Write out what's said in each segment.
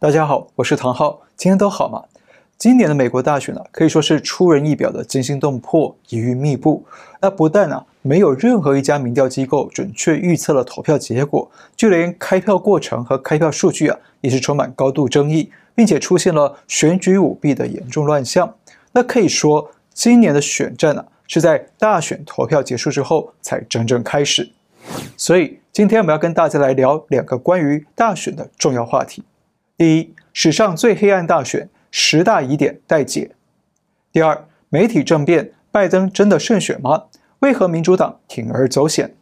大家好，我是唐浩，今天都好吗？今年的美国大选呢、可以说是出人意表的惊心动魄、疑云密布。那不但啊，没有任何一家民调机构准确预测了投票结果，就连开票过程和开票数据啊，也是充满高度争议，并且出现了选举舞弊的严重乱象。那可以说，今年的选战啊，是在大选投票结束之后才真正开始。所以，今天我们要跟大家来聊两个关于大选的重要话题。第一，史上最黑暗大选，十大疑点待解。第二，媒体政变，拜登真的胜选吗？为何民主党铤而走险？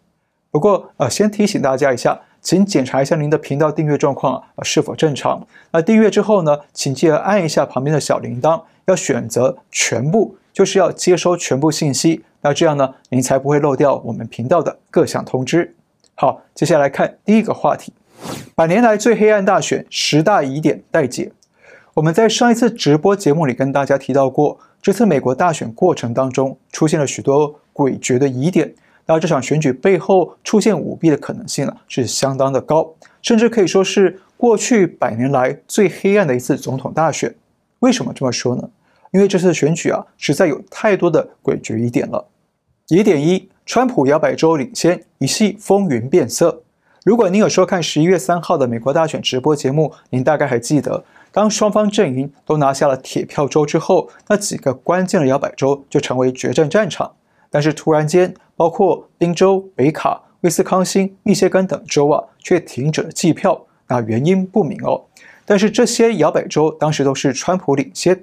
不过，呃，先提醒大家一下，请检查一下您的频道订阅状况啊，是否正常。那订阅之后呢，请记得按一下旁边的小铃铛，要选择全部，就是要接收全部信息。那这样呢，您才不会漏掉我们频道的各项通知。好，接下来看第一个话题。百年来最黑暗大选，十大疑点待解。我们在上一次直播节目里跟大家提到过，这次美国大选过程当中出现了许多诡谲的疑点，那这场选举背后出现舞弊的可能性呢，是相当的高，甚至可以说是过去百年来最黑暗的一次总统大选。为什么这么说呢？因为这次选举啊，实在有太多的诡谲疑点了。疑点一：川普摇摆州领先，一系风云变色。如果您有收看十一月三号的美国大选直播节目，您大概还记得，当双方阵营都拿下了铁票州之后，那几个关键的摇摆州就成为决战战场。但是突然间，包括宾州、北卡、威斯康星、密歇根等州啊，却停止了计票，那原因不明哦。但是这些摇摆州当时都是川普领先。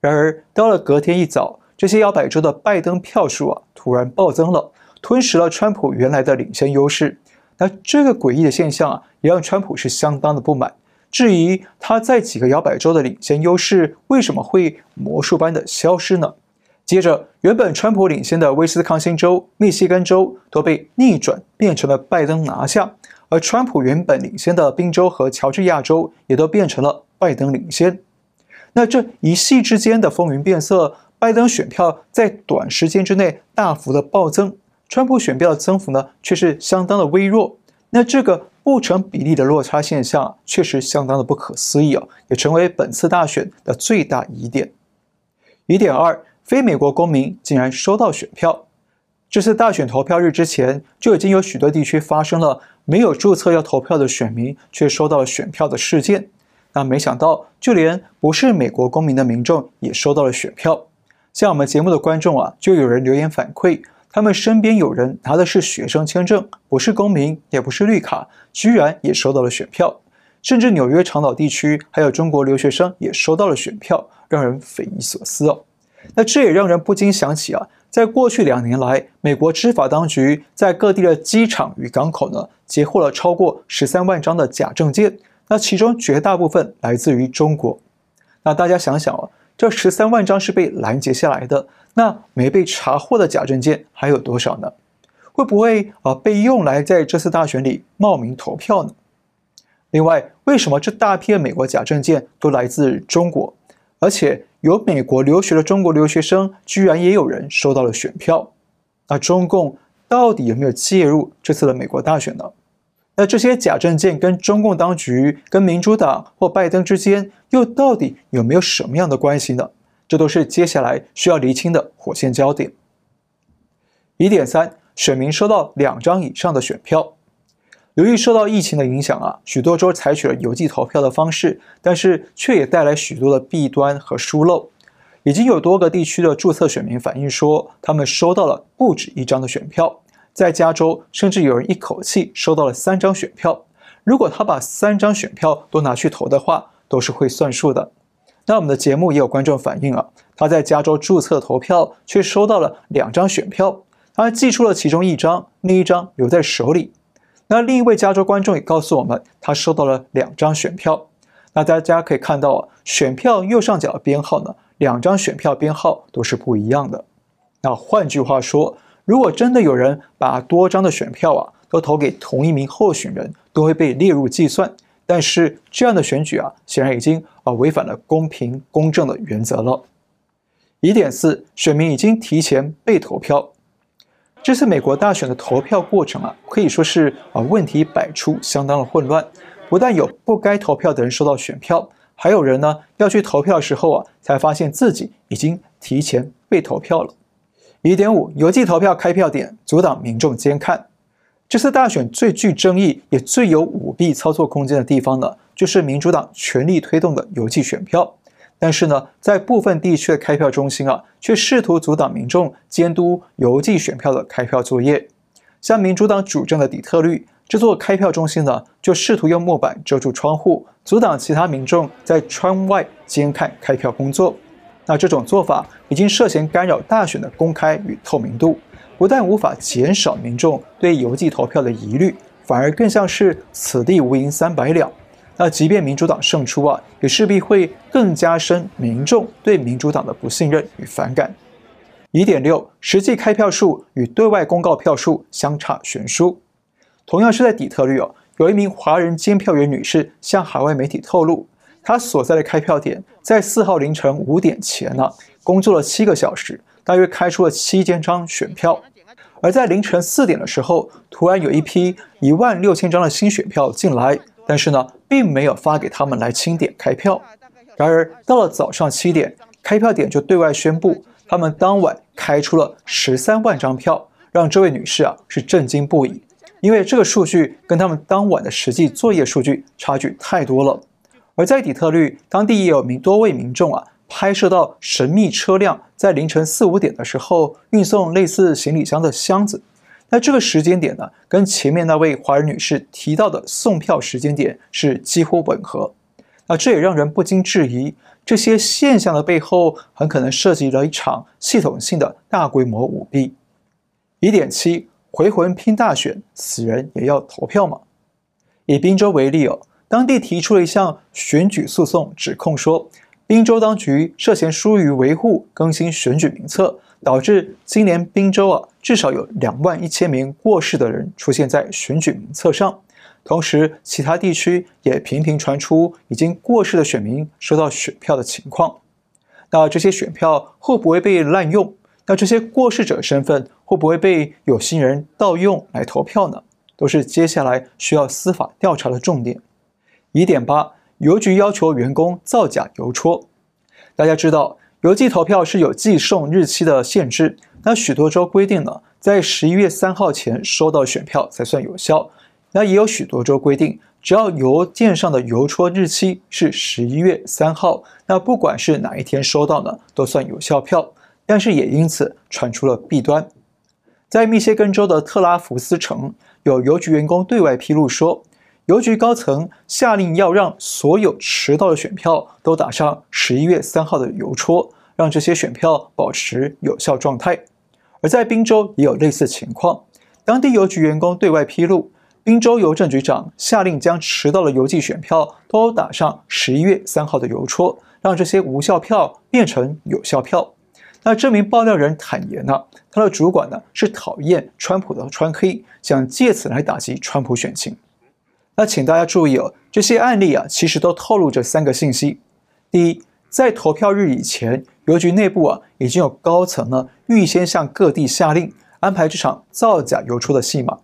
然而到了隔天一早，这些摇摆州的拜登票数啊，突然暴增了，吞噬了川普原来的领先优势。那这个诡异的现象啊，也让川普是相当的不满，质疑他在几个摇摆州的领先优势为什么会魔术般的消失呢？接着，原本川普领先的威斯康星州、密西根州都被逆转变成了拜登拿下，而川普原本领先的宾州和乔治亚州也都变成了拜登领先。那这一系之间的风云变色，拜登选票在短时间之内大幅的暴增。川普选票的增幅呢，却是相当的微弱。那这个不成比例的落差现象，确实相当的不可思议啊，也成为本次大选的最大疑点。疑点二：非美国公民竟然收到选票。这次大选投票日之前，就已经有许多地区发生了没有注册要投票的选民却收到了选票的事件。那没想到，就连不是美国公民的民众也收到了选票。像我们节目的观众啊，就有人留言反馈。他们身边有人拿的是学生签证，不是公民，也不是绿卡，居然也收到了选票。甚至纽约长岛地区还有中国留学生也收到了选票，让人匪夷所思哦。那这也让人不禁想起啊，在过去两年来，美国执法当局在各地的机场与港口呢，截获了超过十三万张的假证件，那其中绝大部分来自于中国。那大家想想哦，这十三万张是被拦截下来的。那没被查获的假证件还有多少呢？会不会啊、被用来在这次大选里冒名投票呢？另外，为什么这大批的美国假证件都来自中国？而且有美国留学的中国留学生，居然也有人收到了选票？那中共到底有没有介入这次的美国大选呢？那这些假证件跟中共当局、跟民主党或拜登之间，又到底有没有什么样的关系呢？这都是接下来需要厘清的火线焦点。疑点三：选民收到两张以上的选票。由于受到疫情的影响啊，许多州采取了邮寄投票的方式，但是却也带来许多的弊端和疏漏。已经有多个地区的注册选民反映说，他们收到了不止一张的选票。在加州，甚至有人一口气收到了三张选票。如果他把三张选票都拿去投的话，都是会算数的。那我们的节目也有观众反映啊，他在加州注册投票，却收到了两张选票，他寄出了其中一张，另一张留在手里。那另一位加州观众也告诉我们，他收到了两张选票。那大家可以看到啊，选票右上角的编号呢，两张选票编号都是不一样的。那换句话说，如果真的有人把多张的选票啊都投给同一名候选人，都会被列入计算。但是这样的选举啊，显然已经啊违反了公平公正的原则了。疑点四，选民已经提前被投票。这次美国大选的投票过程啊，可以说是啊问题百出，相当的混乱。不但有不该投票的人收到选票，还有人呢要去投票的时候啊，才发现自己已经提前被投票了。疑点五：邮寄投票开票点阻挡民众监看。这次大选最具争议也最有舞弊操作空间的地方呢，就是民主党全力推动的邮寄选票。但是呢，在部分地区的开票中心啊，却试图阻挡民众监督邮寄选票的开票作业。像民主党主政的底特律这座开票中心呢，就试图用木板遮住窗户，阻挡其他民众在窗外监看开票工作。那这种做法已经涉嫌干扰大选的公开与透明度。不但无法减少民众对邮寄投票的疑虑，反而更像是此地无银三百两。那即便民主党胜出啊，也势必会更加深民众对民主党的不信任与反感。疑点六：实际开票数与对外公告票数相差悬殊。同样是在底特律哦，有一名华人监票员女士向海外媒体透露，她所在的开票点在四号凌晨五点前呢，工作了七个小时，大约开出了七千张选票。而在凌晨四点的时候，突然有一批一万六千张的新选票进来，但是呢，并没有发给他们来清点开票。然而到了早上七点，开票点就对外宣布，他们当晚开出了十三万张票，让这位女士啊是震惊不已，因为这个数据跟他们当晚的实际作业数据差距太多了。而在底特律，当地也有名多位民众啊。拍摄到神秘车辆在凌晨四五点的时候运送类似行李箱的箱子，那这个时间点呢，跟前面那位华人女士提到的送票时间点是几乎吻合。那这也让人不禁质疑，这些现象的背后很可能涉及了一场系统性的大规模舞弊。疑点七：回魂拼大选，死人也要投票吗？以宾州为例哦，当地提出了一项选举诉讼，指控说。宾州当局涉嫌疏于维护更新选举名册，导致今年宾州啊至少有两万一千名过世的人出现在选举名册上。同时，其他地区也频频传出已经过世的选民收到选票的情况。那这些选票会不会被滥用？那这些过世者身份会不会被有心人盗用来投票呢？都是接下来需要司法调查的重点。疑点八。邮局要求员工造假邮戳，大家知道，邮寄投票是有寄送日期的限制。那许多州规定呢，在十一月三号前收到选票才算有效。那也有许多州规定，只要邮件上的邮戳日期是十一月三号，那不管是哪一天收到呢，都算有效票。但是也因此传出了弊端，在密歇根州的特拉福斯城，有邮局员工对外披露说。邮局高层下令要让所有迟到的选票都打上十一月三号的邮戳，让这些选票保持有效状态。而在宾州也有类似情况，当地邮局员工对外披露，宾州邮政局长下令将迟到的邮寄选票都打上十一月三号的邮戳，让这些无效票变成有效票。那这名爆料人坦言呢，他的主管呢是讨厌川普的川黑，想借此来打击川普选情。那请大家注意哦，这些案例啊，其实都透露着三个信息：第一，在投票日以前，邮局内部啊已经有高层呢预先向各地下令安排这场造假邮戳的戏码；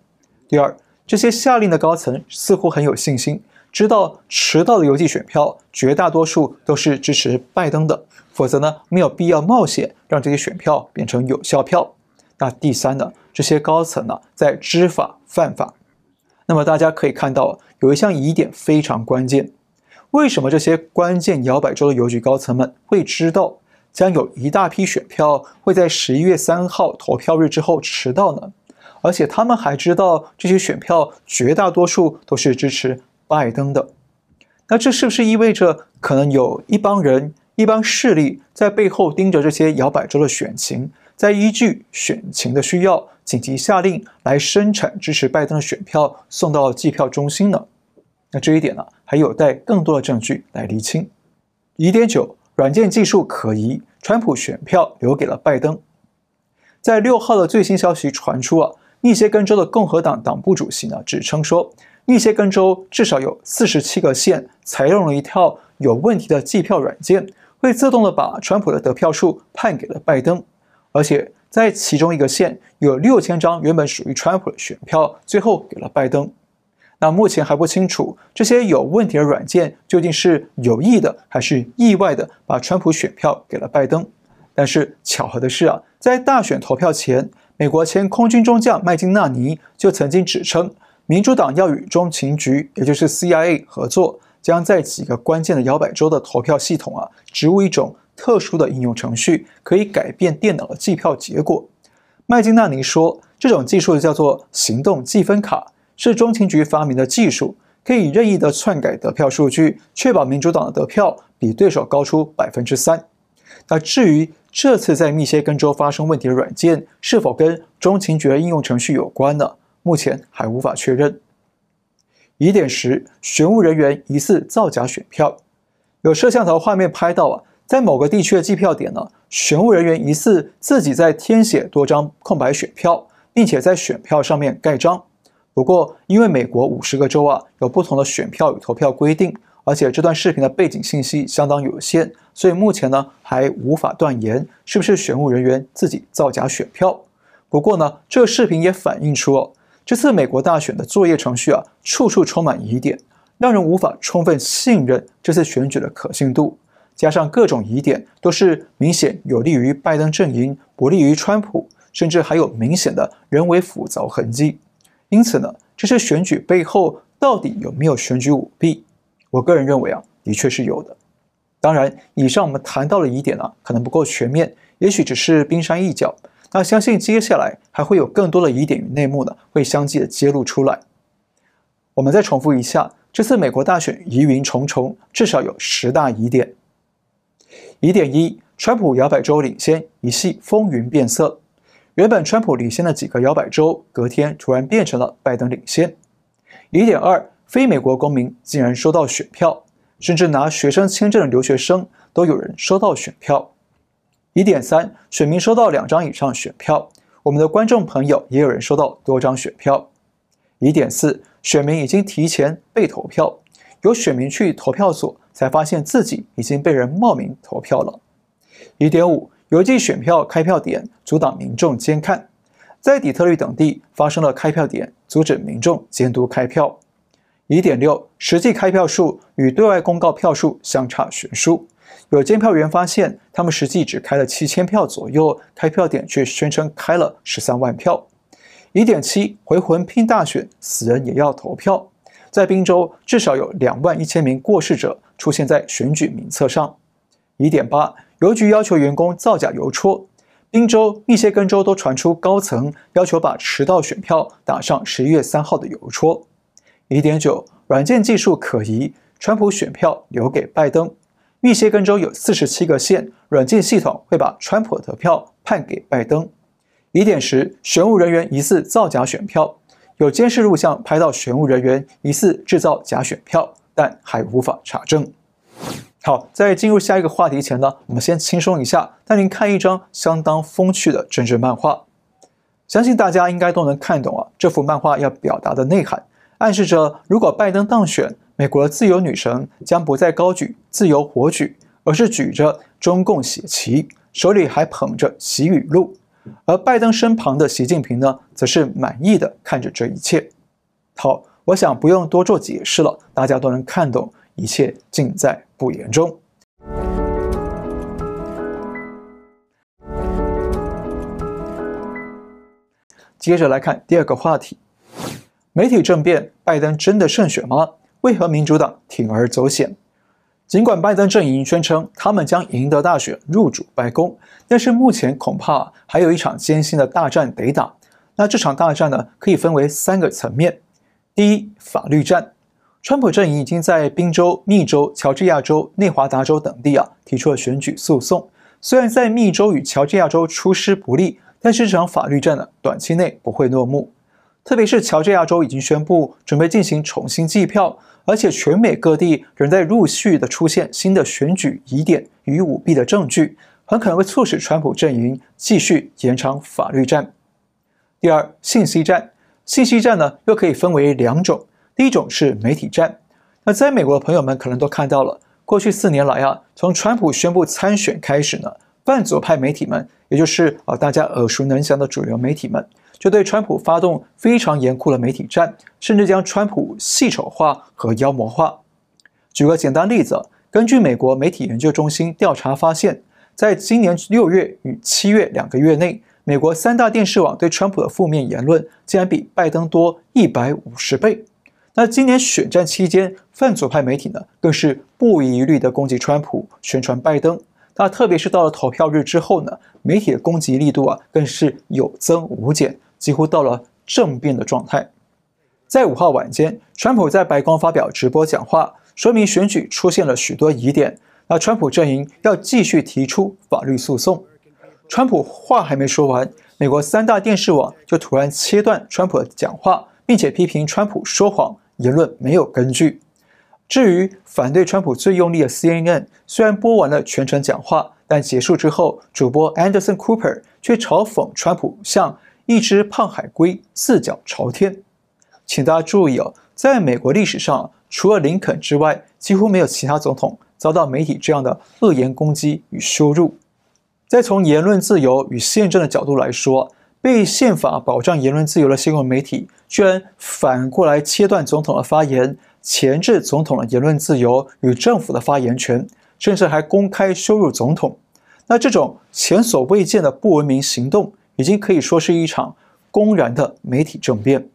第二，这些下令的高层似乎很有信心，知道迟到的邮寄选票绝大多数都是支持拜登的，否则呢没有必要冒险让这些选票变成有效票。那第三呢，这些高层呢在知法犯法。那么大家可以看到。有一项疑点非常关键，为什么这些关键摇摆州的邮局高层们会知道将有一大批选票会在十一月三号投票日之后迟到呢？而且他们还知道这些选票绝大多数都是支持拜登的。那这是不是意味着可能有一帮人、一帮势力在背后盯着这些摇摆州的选情，在依据选情的需要，紧急下令来生产支持拜登的选票，送到计票中心呢？那这一点呢，还有待更多的证据来厘清。疑点九，软件技术可疑，川普选票留给了拜登。在六号的最新消息传出啊，密歇根州的共和党党部主席呢，指称说，密歇根州至少有四十七个县采用了一套有问题的计票软件，会自动的把川普的得票数判给了拜登，而且。在其中一个县有六千张原本属于川普的选票，最后给了拜登。那目前还不清楚这些有问题的软件究竟是有意的还是意外的把川普选票给了拜登。但是巧合的是啊，在大选投票前，美国前空军中将麦金纳尼就曾经指称，民主党要与中情局，也就是 CIA 合作，将在几个关键的摇摆州的投票系统啊，植入一种特殊的应用程序，可以改变电脑的计票结果。麦金纳尼说，这种技术叫做行动计分卡。是中情局发明的技术，可以任意的篡改得票数据，确保民主党的得票比对手高出百分之三。那至于这次在密歇根州发生问题的软件是否跟中情局的应用程序有关呢？目前还无法确认。疑点十，选务人员疑似造假选票，有摄像头画面拍到啊，在某个地区的计票点呢，选务人员疑似自己在填写多张空白选票，并且在选票上面盖章。不过，因为美国五十个州啊有不同的选票与投票规定，而且这段视频的背景信息相当有限，所以目前呢还无法断言是不是选务人员自己造假选票。不过呢，这个视频也反映出哦，这次美国大选的作业程序啊处处充满疑点，让人无法充分信任这次选举的可信度。加上各种疑点都是明显有利于拜登阵营，不利于川普，甚至还有明显的人为辅凿痕迹。因此呢，这些选举背后到底有没有选举舞弊？我个人认为啊，的确是有的。当然，以上我们谈到的疑点呢，可能不够全面，也许只是冰山一角。那相信接下来还会有更多的疑点与内幕呢，会相继的揭露出来。我们再重复一下，这次美国大选疑云重重，至少有十大疑点。疑点一：川普摇摆州领先，一系风云变色。原本川普领先的几个摇摆州，隔天突然变成了拜登领先。疑点二：非美国公民竟然收到选票，甚至拿学生签证的留学生都有人收到选票。疑点三：选民收到两张以上选票，我们的观众朋友也有人收到多张选票。疑点四：选民已经提前被投票，有选民去投票所才发现自己已经被人冒名投票了。疑点五。邮寄选票开票点阻挡民众监看，在底特律等地发生了开票点阻止民众监督开票。疑点六，实际开票数与对外公告票数相差悬殊，有监票员发现他们实际只开了七千票左右，开票点却宣称开了十三万票。疑点七，回魂拼大选，死人也要投票，在宾州至少有两万一千名过世者出现在选举名册上。疑点八。邮局要求员工造假邮戳，宾州、密歇根州都传出高层要求把迟到选票打上十一月三号的邮戳。疑点九，软件技术可疑，川普选票留给拜登。密歇根州有四十七个县，软件系统会把川普的票判给拜登。疑点十，选务人员疑似造假选票，有监视录像拍到选务人员疑似制造假选票，但还无法查证。好，在进入下一个话题前呢，我们先轻松一下，带您看一张相当风趣的政治漫画。相信大家应该都能看懂啊，这幅漫画要表达的内涵，暗示着如果拜登当选，美国的自由女神将不再高举自由火炬，而是举着中共血旗，手里还捧着习语录。而拜登身旁的习近平呢，则是满意的看着这一切。好，我想不用多做解释了，大家都能看懂。一切尽在不言中。接着来看第二个话题：媒体政变，拜登真的胜选吗？为何民主党铤而走险？尽管拜登阵营宣称他们将赢得大选，入主白宫，但是目前恐怕还有一场艰辛的大战得打。那这场大战呢，可以分为三个层面：第一，法律战。川普阵营已经在宾州、密州、乔治亚州、内华达州等地啊提出了选举诉讼。虽然在密州与乔治亚州出师不利，但是这场法律战呢短期内不会落幕。特别是乔治亚州已经宣布准备进行重新计票，而且全美各地仍在陆续的出现新的选举疑点与舞弊的证据，很可能会促使川普阵营继续延长法律战。第二，信息战，信息战呢又可以分为两种。第一种是媒体战，那在美国的朋友们可能都看到了，过去四年来啊，从川普宣布参选开始呢，半左派媒体们，也就是啊大家耳熟能详的主流媒体们，就对川普发动非常严酷的媒体战，甚至将川普戏丑化和妖魔化。举个简单例子，根据美国媒体研究中心调查发现，在今年六月与七月两个月内，美国三大电视网对川普的负面言论竟然比拜登多一百五十倍。那今年选战期间，泛左派媒体呢，更是不遗余力地攻击川普，宣传拜登。那特别是到了投票日之后呢，媒体的攻击力度啊，更是有增无减，几乎到了政变的状态。在五号晚间，川普在白宫发表直播讲话，说明选举出现了许多疑点。那川普阵营要继续提出法律诉讼。川普话还没说完，美国三大电视网就突然切断川普的讲话，并且批评川普说谎，言论没有根据。至于反对川普最用力的 CNN，虽然播完了全程讲话，但结束之后，主播 Anderson Cooper 却嘲讽川普像一只胖海龟，四脚朝天。请大家注意哦，在美国历史上，除了林肯之外，几乎没有其他总统遭到媒体这样的恶言攻击与羞辱。再从言论自由与宪政的角度来说，被宪法保障言论自由的新闻媒体，居然反过来切断总统的发言，钳制总统的言论自由与政府的发言权，甚至还公开羞辱总统。那这种前所未见的不文明行动，已经可以说是一场公然的媒体政变。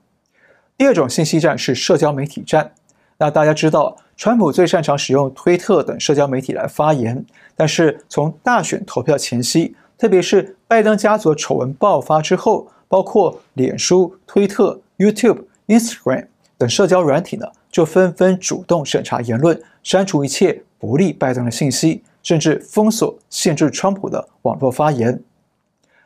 第二种信息战是社交媒体战。那大家知道，川普最擅长使用推特等社交媒体来发言。但是从大选投票前夕，特别是拜登家族丑闻爆发之后，包括脸书、推特、YouTube、Instagram 等社交软体呢，就纷纷主动审查言论，删除一切不利拜登的信息，甚至封锁、限制川普的网络发言。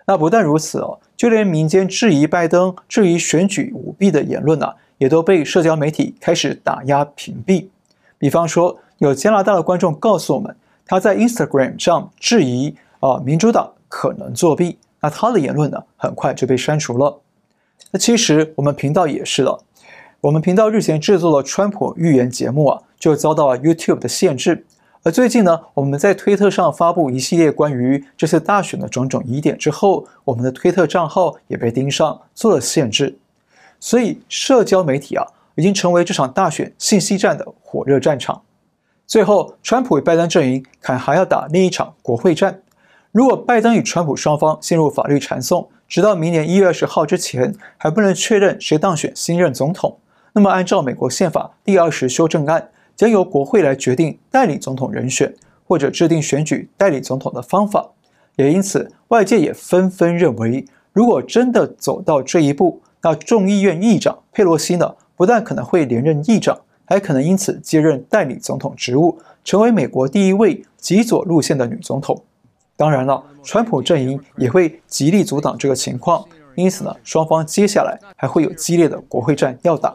那不但如此哦，就连民间质疑拜登、质疑选举舞弊的言论啊，也都被社交媒体开始打压屏蔽。比方说，有加拿大的观众告诉我们。他在 Instagram 上质疑啊，民主党可能作弊，那他的言论呢，很快就被删除了。那其实我们频道也是了，我们频道日前制作了川普预言节目啊，就遭到了 YouTube 的限制。而最近呢，我们在推特上发布一系列关于这次大选的种种疑点之后，我们的推特账号也被盯上，做了限制。所以社交媒体啊，已经成为这场大选信息战的火热战场。最后，川普与拜登阵营看还要打另一场国会战。如果拜登与川普双方陷入法律缠讼，直到明年一月二十号之前还不能确认谁当选新任总统，那么按照美国宪法第二十修正案，将由国会来决定代理总统人选，或者制定选举代理总统的方法。也因此，外界也纷纷认为，如果真的走到这一步，那众议院议长佩洛西呢，不但可能会连任议长。还可能因此接任代理总统职务，成为美国第一位极左路线的女总统。当然了，川普阵营也会极力阻挡这个情况，因此呢，双方接下来还会有激烈的国会战要打。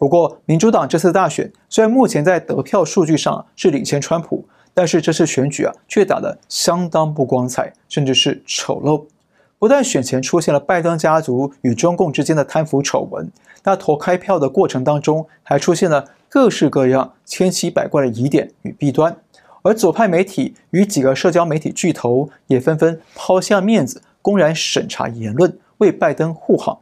不过，民主党这次大选虽然目前在得票数据上是领先川普，但是这次选举啊却打得相当不光彩，甚至是丑陋。不但选前出现了拜登家族与中共之间的贪腐丑闻，那投开票的过程当中还出现了。各式各样、千奇百怪的疑点与弊端，而左派媒体与几个社交媒体巨头也纷纷抛下面子，公然审查言论，为拜登护航。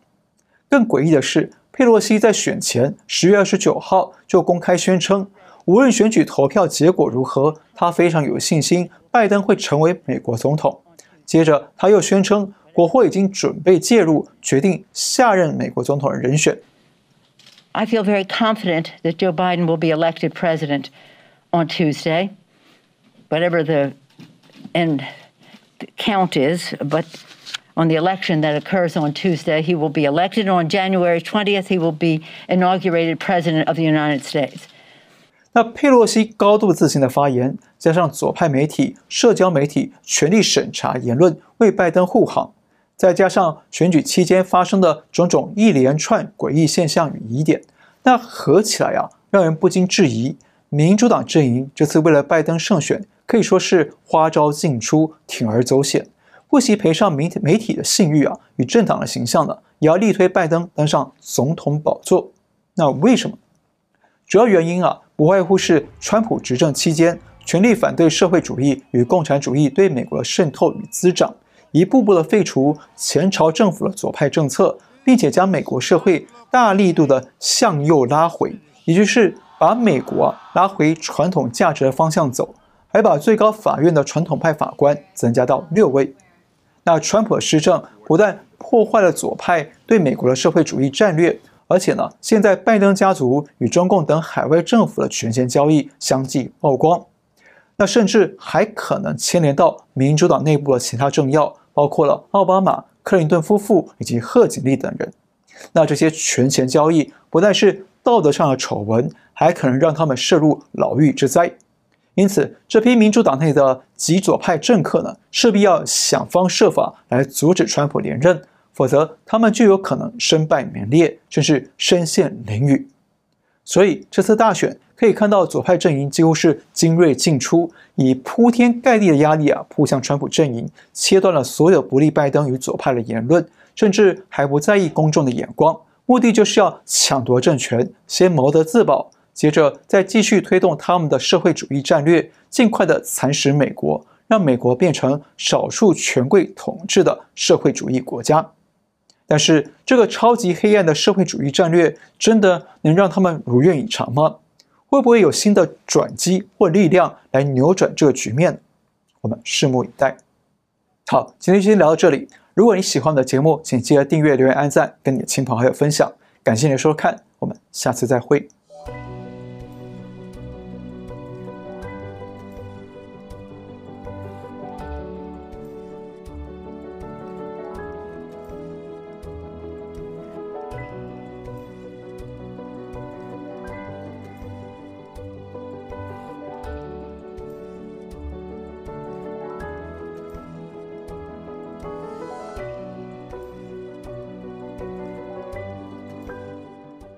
更诡异的是，佩洛西在选前十月二十九号就公开宣称，无论选举投票结果如何，他非常有信心拜登会成为美国总统。接着，他又宣称，国会已经准备介入，决定下任美国总统的人选。I feel very confident that Joe Biden will be elected president on Tuesday, whatever the end count is. But on the election that occurs on Tuesday, he will be elected. On January 20th, he will be inaugurated president of the United States. 那佩洛西高度自信的发言，加上左派媒体、社交媒体全力审查言论，为拜登护航。再加上选举期间发生的种种一连串诡异现象与疑点，那合起来啊，让人不禁质疑，民主党阵营这次为了拜登胜选，可以说是花招尽出，铤而走险，不惜赔上媒媒体的信誉啊，与政党的形象呢，也要力推拜登登上总统宝座。那为什么？主要原因啊，不外乎是川普执政期间，全力反对社会主义与共产主义对美国的渗透与滋长。一步步的废除前朝政府的左派政策，并且将美国社会大力度的向右拉回，也就是把美国啊拉回传统价值的方向走，还把最高法院的传统派法官增加到六位。那川普施政不但破坏了左派对美国的社会主义战略，而且呢，现在拜登家族与中共等海外政府的权钱交易相继曝光，那甚至还可能牵连到民主党内部的其他政要，包括了奥巴马、克林顿夫妇以及贺锦丽等人。那这些权钱交易不但是道德上的丑闻，还可能让他们涉入牢狱之灾。因此，这批民主党内的极左派政客呢，势必要想方设法来阻止川普连任，否则他们就有可能身败名裂，甚至身陷囹圄。所以，这次大选可以看到左派阵营几乎是精锐尽出，以铺天盖地的压力啊扑向川普阵营，切断了所有不利拜登与左派的言论，甚至还不在意公众的眼光，目的就是要抢夺政权，先谋得自保。接着再继续推动他们的社会主义战略，尽快的蚕食美国，让美国变成少数权贵统治的社会主义国家。但是，这个超级黑暗的社会主义战略真的能让他们如愿以偿吗？会不会有新的转机或力量来扭转这个局面？我们拭目以待。好，今天先聊到这里。如果你喜欢我的节目，请记得订阅、留言、按赞，跟你的亲朋好友分享。感谢你的收看，我们下次再会。